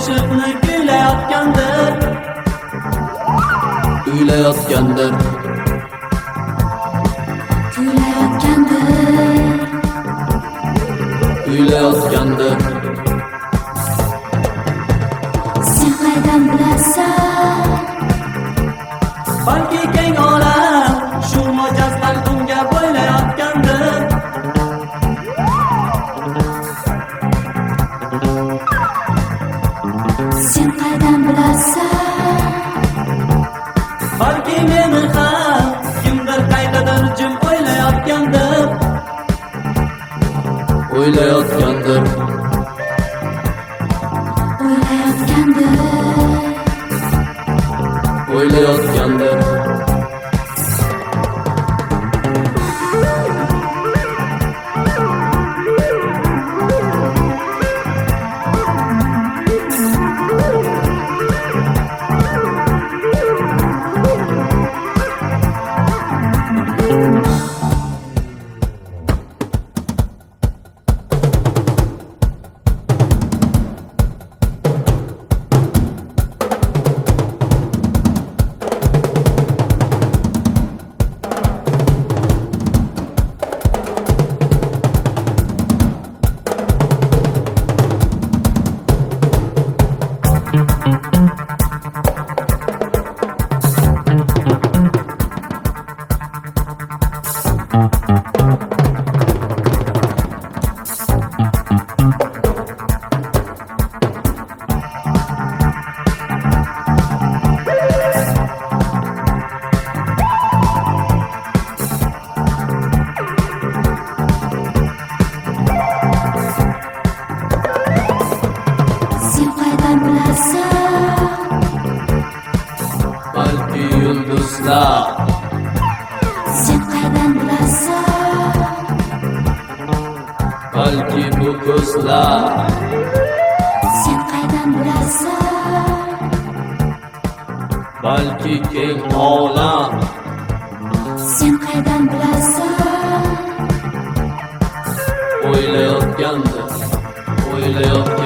unsiz bir qo'shiqni kuylayotgandir kuylayotgandir kuylayotgandir kuylayotgandir sen qaydan bilasan balki keng olam shu mojazlar unga o'ylayotgandir o'ylayotgandir o'ylayotgandir sen yulduzlar sen qaydan bilasan balki bu ko'zlar sen qaydan bilasan balki keng olam sen qaydan bilasan o'ylayotgandir o'ylayotgandir